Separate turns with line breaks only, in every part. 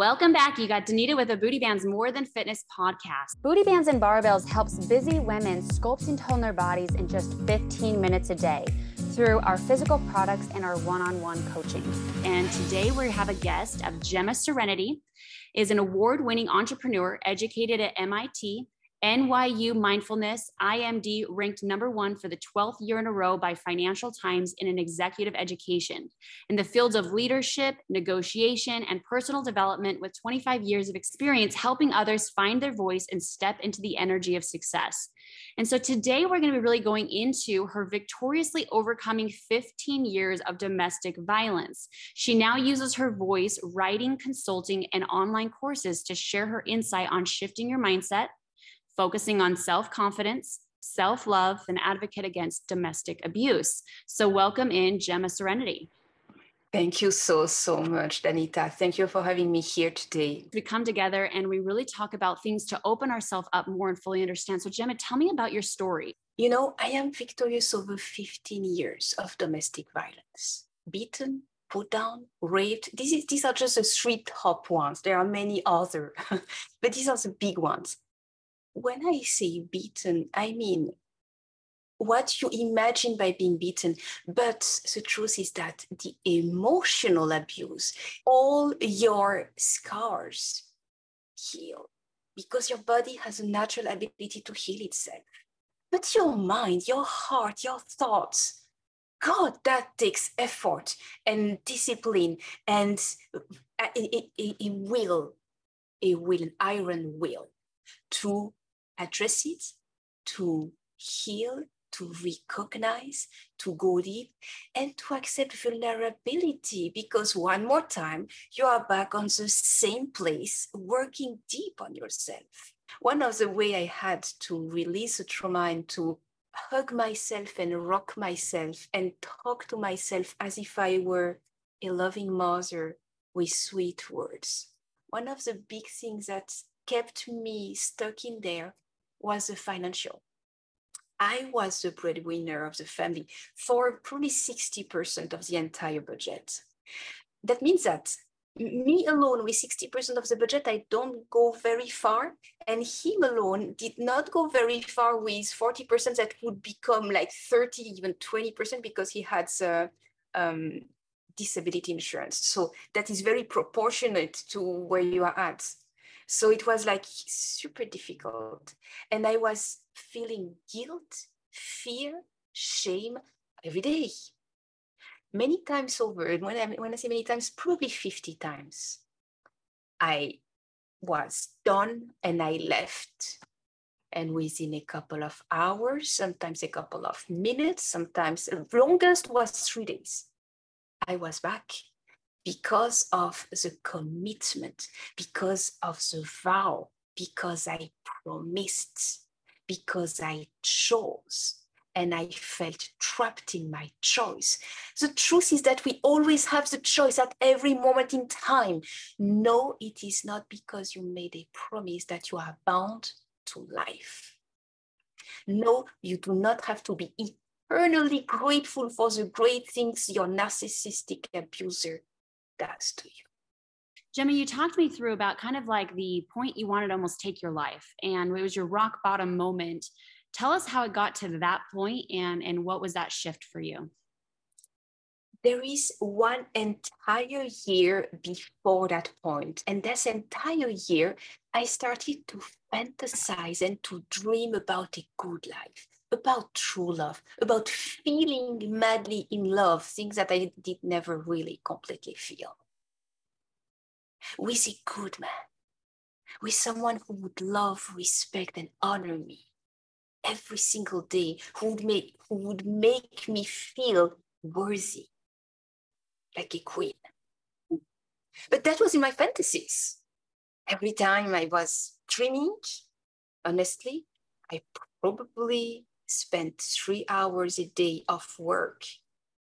Welcome back. You got Danita with the Booty Bands More Than Fitness podcast.
Booty Bands and Barbells helps busy women sculpt and tone their bodies in just 15 minutes a day through our physical products and our one-on-one coaching.
And today we have a guest of Gemma Serenity, is an award-winning entrepreneur, educated at MIT, NYU Mindfulness IMD ranked number one for the 12th year in a row by Financial Times in an executive education in the fields of leadership, negotiation, and personal development with 25 years of experience helping others find their voice and step into the energy of success. And so today we're going to be really going into her victoriously overcoming 15 years of domestic violence. She now uses her voice, writing, consulting, and online courses to share her insight on shifting your mindset focusing on self confidence, self love, and advocate against domestic abuse. So, welcome in Gemma Serenity.
Thank you so, so much, Danita. Thank you for having me here today.
We come together and we really talk about things to open ourselves up more and fully understand. So, Gemma, tell me about your story.
You know, I am victorious over 15 years of domestic violence, beaten, put down, raped. These, is, these are just the three top ones. There are many other, but these are the big ones when I say beaten, I mean what you imagine by being beaten. But the truth is that the emotional abuse, all your scars heal because your body has a natural ability to heal itself. But your mind, your heart, your thoughts, God, that takes effort and discipline and a, a, a, will, a will, an iron will to address it, to heal, to recognize, to go deep, and to accept vulnerability because one more time, you are back on the same place, working deep on yourself. One of the way I had to release the trauma and to hug myself and rock myself and talk to myself as if I were a loving mother with sweet words. One of the big things that kept me stuck in there was the financial. I was the breadwinner of the family for probably 60% of the entire budget. That means that me alone with 60% of the budget, I don't go very far. And him alone did not go very far with 40% that would become like 30, even 20% because he had um, disability insurance. So that is very proportionate to where you are at. So it was like super difficult. And I was feeling guilt, fear, shame every day. Many times over, and when I, when I say many times, probably 50 times, I was done and I left. And within a couple of hours, sometimes a couple of minutes, sometimes the longest was three days, I was back because of the commitment, because of the vow, because I promised, because I chose, and I felt trapped in my choice. The truth is that we always have the choice at every moment in time. No, it is not because you made a promise that you are bound to life. No, you do not have to be eternally grateful for the great things your narcissistic abuser does to you.
Gemma, you talked me through about kind of like the point you wanted to almost take your life, and it was your rock bottom moment. Tell us how it got to that point and, and what was that shift for you?
There is one entire year before that point, and this entire year, I started to fantasize and to dream about a good life about true love, about feeling madly in love, things that I did never really completely feel. With a good man, with someone who would love, respect, and honor me every single day, who would make, who would make me feel worthy, like a queen. But that was in my fantasies. Every time I was dreaming, honestly, I probably spent three hours a day of work,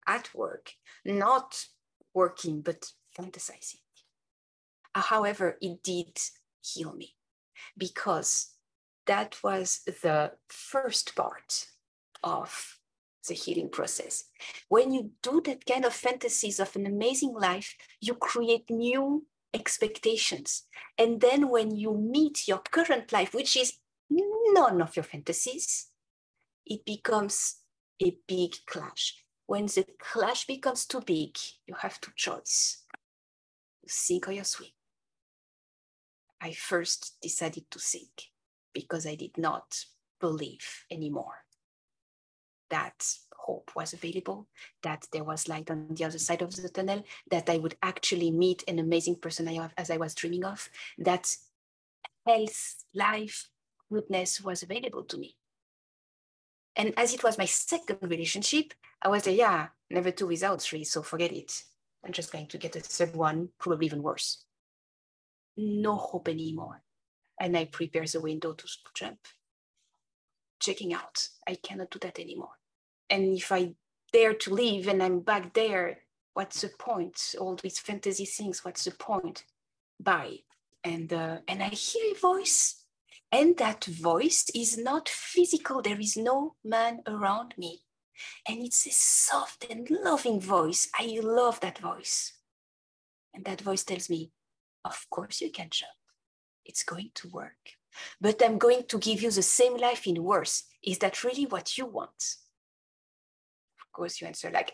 at work, not working, but fantasizing. Uh, however, it did heal me because that was the first part of the healing process. When you do that kind of fantasies of an amazing life, you create new expectations. And then when you meet your current life, which is none of your fantasies, it becomes a big clash. When the clash becomes too big, you have to choice. You sink or you swim. I first decided to sink because I did not believe anymore that hope was available, that there was light on the other side of the tunnel, that I would actually meet an amazing person as I was dreaming of, that health, life, goodness was available to me. And as it was my second relationship, I was like, yeah, never two without three, so forget it. I'm just going to get a third one, probably even worse. No hope anymore. And I prepare the window to jump. Checking out. I cannot do that anymore. And if I dare to leave and I'm back there, what's the point? All these fantasy things, what's the point? Bye. And uh, and I hear a voice, and that voice is not physical. There is no man around me, and it's a soft and loving voice. I love that voice, and that voice tells me, "Of course you can jump. It's going to work." But I'm going to give you the same life in worse. Is that really what you want? Of course, you answer like,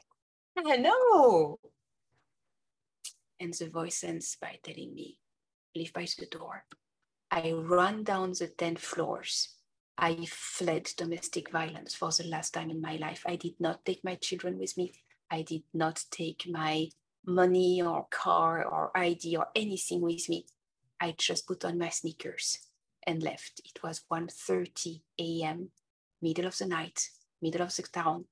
hello. And the voice ends by telling me, leave by the door. I ran down the 10 floors. I fled domestic violence for the last time in my life. I did not take my children with me. I did not take my money or car or ID or anything with me. I just put on my sneakers and left. It was 1.30 a.m., middle of the night, middle of the town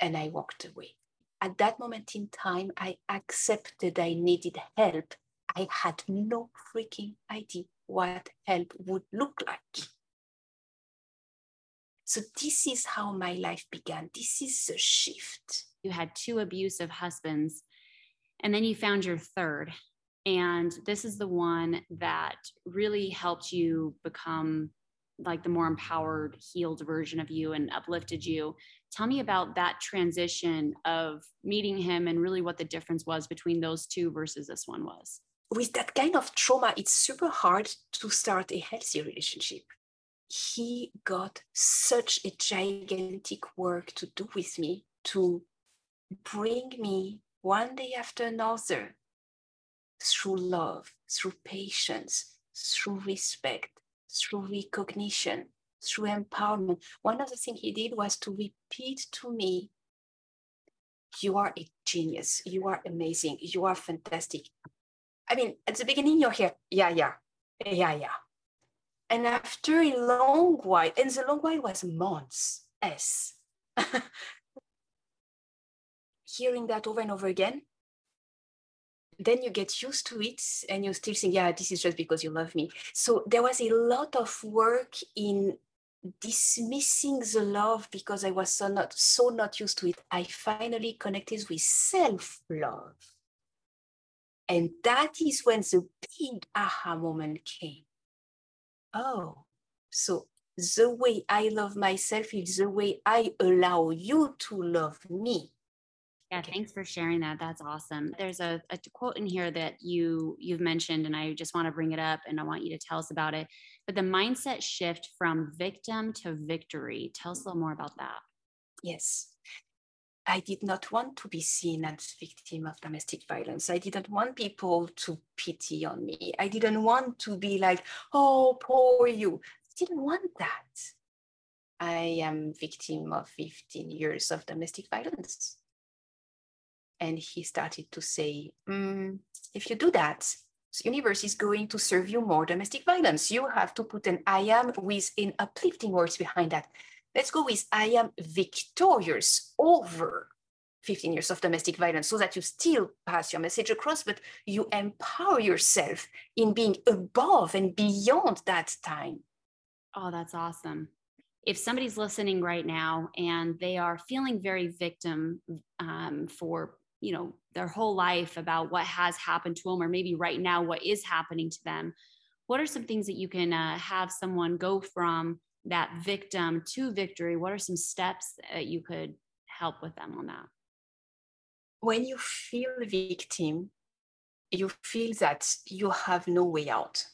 and I walked away. At that moment in time, I accepted I needed help. I had no freaking idea what help would look like. So, this is how my life began. This is a shift.
You had two abusive husbands, and then you found your third. And this is the one that really helped you become like the more empowered, healed version of you and uplifted you. Tell me about that transition of meeting him and really what the difference was between those two versus this one was.
With that kind of trauma, it's super hard to start a healthy relationship. He got such a gigantic work to do with me to bring me one day after another through love, through patience, through respect, through recognition, through empowerment. One of the things he did was to repeat to me, You are a genius. You are amazing. You are fantastic. I mean, at the beginning, you're here, yeah, yeah, yeah, yeah. And after a long while, and the long while was months, S. Hearing that over and over again, then you get used to it and you still think, yeah, this is just because you love me. So there was a lot of work in dismissing the love because I was so not so not used to it. I finally connected with self-love. And that is when the big aha moment came. Oh, so the way I love myself is the way I allow you to love me.
Yeah, thanks for sharing that. That's awesome. There's a, a quote in here that you you've mentioned, and I just want to bring it up, and I want you to tell us about it. But the mindset shift from victim to victory. Tell us a little more about that.
Yes. I did not want to be seen as victim of domestic violence. I didn't want people to pity on me. I didn't want to be like, oh, poor you. I didn't want that. I am victim of 15 years of domestic violence and he started to say mm, if you do that universe is going to serve you more domestic violence you have to put an i am with an uplifting words behind that let's go with i am victorious over 15 years of domestic violence so that you still pass your message across but you empower yourself in being above and beyond that time.
Oh that's awesome. If somebody's listening right now and they are feeling very victim um, for you know their whole life about what has happened to them or maybe right now what is happening to them what are some things that you can uh, have someone go from that victim to victory what are some steps that you could help with them on that
when you feel victim you feel that you have no way out,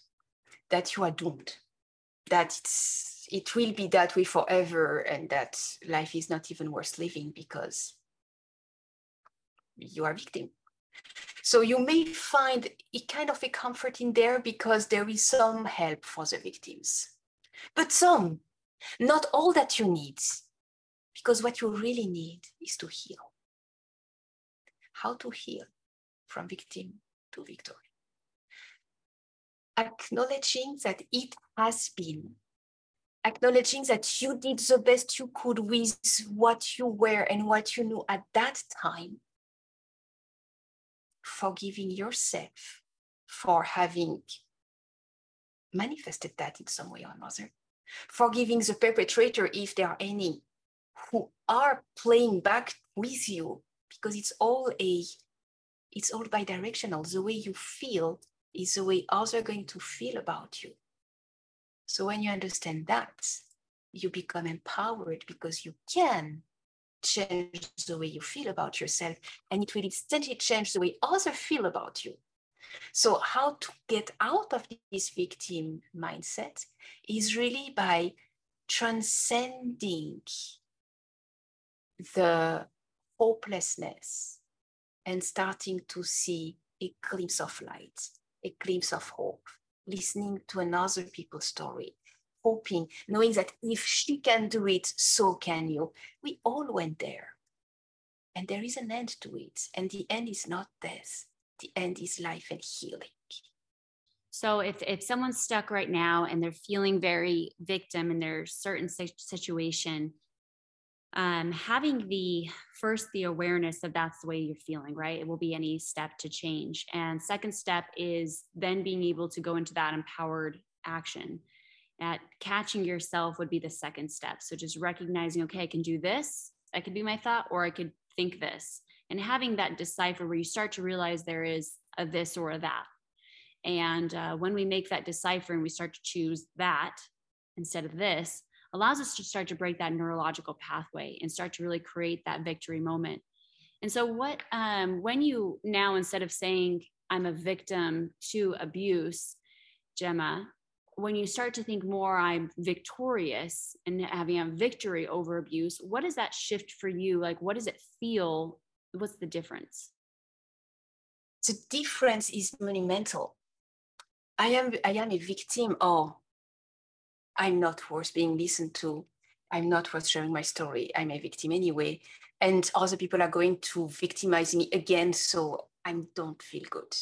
that you are doomed, that it's, it will be that way forever, and that life is not even worth living because you are victim. So you may find a kind of a comfort in there because there is some help for the victims, but some, not all that you need, because what you really need is to heal. How to heal from victim to victory. Acknowledging that it has been, acknowledging that you did the best you could with what you were and what you knew at that time forgiving yourself for having manifested that in some way or another, forgiving the perpetrator if there are any who are playing back with you, because it's all a it's all bi-directional. The way you feel is the way others are going to feel about you. So when you understand that, you become empowered because you can change the way you feel about yourself and it will instantly change the way others feel about you so how to get out of this victim mindset is really by transcending the hopelessness and starting to see a glimpse of light a glimpse of hope listening to another people's story hoping, knowing that if she can do it, so can you. We all went there. And there is an end to it. And the end is not death, the end is life and healing.
So if, if someone's stuck right now and they're feeling very victim in their certain situation, um, having the first the awareness of that's the way you're feeling, right? It will be any step to change. And second step is then being able to go into that empowered action at catching yourself would be the second step. So just recognizing, okay, I can do this, I could be my thought, or I could think this. And having that decipher where you start to realize there is a this or a that. And uh, when we make that decipher and we start to choose that instead of this, allows us to start to break that neurological pathway and start to really create that victory moment. And so, what um, when you now instead of saying I'm a victim to abuse, Gemma, when you start to think more i'm victorious and having a victory over abuse what does that shift for you like what does it feel what's the difference?
The difference is monumental. I am i am a victim oh i'm not worth being listened to. I'm not worth sharing my story. I'm a victim anyway. And other people are going to victimize me again so i don't feel good.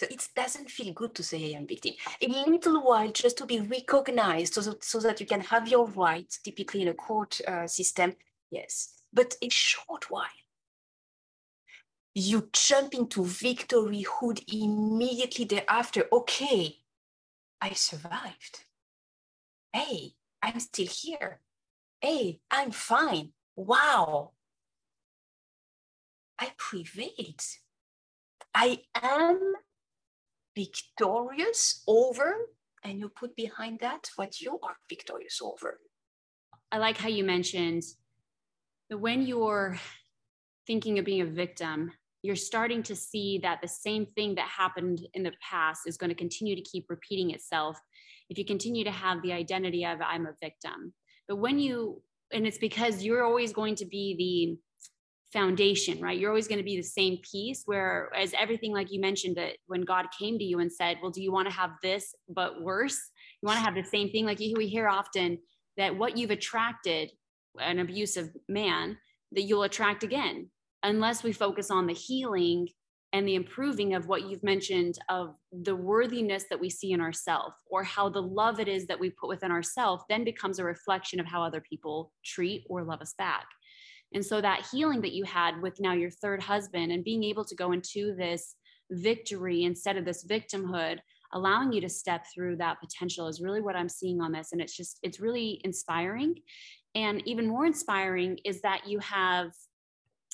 So it doesn't feel good to say I am victim. A little while just to be recognized so, so that you can have your rights, typically in a court uh, system, yes. But a short while, you jump into victoryhood immediately thereafter. Okay, I survived. Hey, I'm still here. Hey, I'm fine. Wow. I prevailed. I am victorious over and you put behind that what you are victorious over
i like how you mentioned that when you're thinking of being a victim you're starting to see that the same thing that happened in the past is going to continue to keep repeating itself if you continue to have the identity of i'm a victim but when you and it's because you're always going to be the foundation, right? You're always going to be the same piece. Whereas everything, like you mentioned, that when God came to you and said, Well, do you want to have this but worse? You want to have the same thing? Like we hear often that what you've attracted, an abusive man, that you'll attract again, unless we focus on the healing and the improving of what you've mentioned of the worthiness that we see in ourselves or how the love it is that we put within ourselves then becomes a reflection of how other people treat or love us back and so that healing that you had with now your third husband and being able to go into this victory instead of this victimhood, allowing you to step through that potential is really what I'm seeing on this. And it's just, it's really inspiring. And even more inspiring is that you have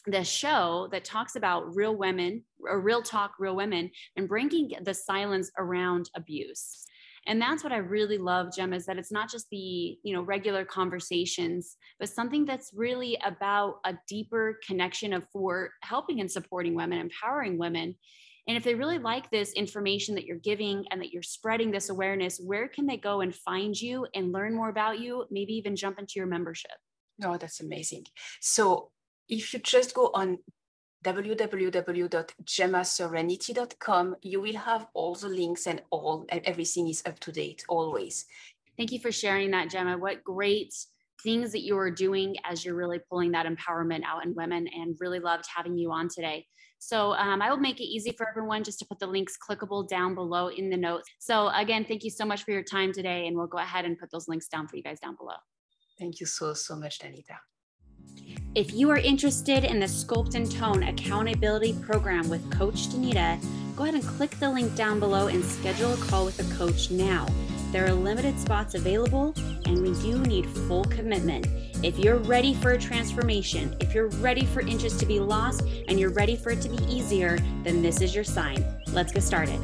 the show that talks about real women or real talk real women and bringing the silence around abuse and that's what i really love gemma is that it's not just the you know regular conversations but something that's really about a deeper connection of for helping and supporting women empowering women And if they really like this information that you're giving and that you're spreading this awareness, where can they go and find you and learn more about you? Maybe even jump into your membership.
No, oh, that's amazing. So if you just go on www.gemmaserenity.com, you will have all the links and all and everything is up to date always.
Thank you for sharing that, Gemma. What great things that you are doing as you're really pulling that empowerment out in women and really loved having you on today. So um, I will make it easy for everyone just to put the links clickable down below in the notes. So again, thank you so much for your time today. And we'll go ahead and put those links down for you guys down below.
Thank you so, so much, Danita.
If you are interested in the Sculpt and Tone Accountability Program with Coach Danita, go ahead and click the link down below and schedule a call with a coach now. There are limited spots available, and we do need full commitment. If you're ready for a transformation, if you're ready for inches to be lost, and you're ready for it to be easier, then this is your sign. Let's get started.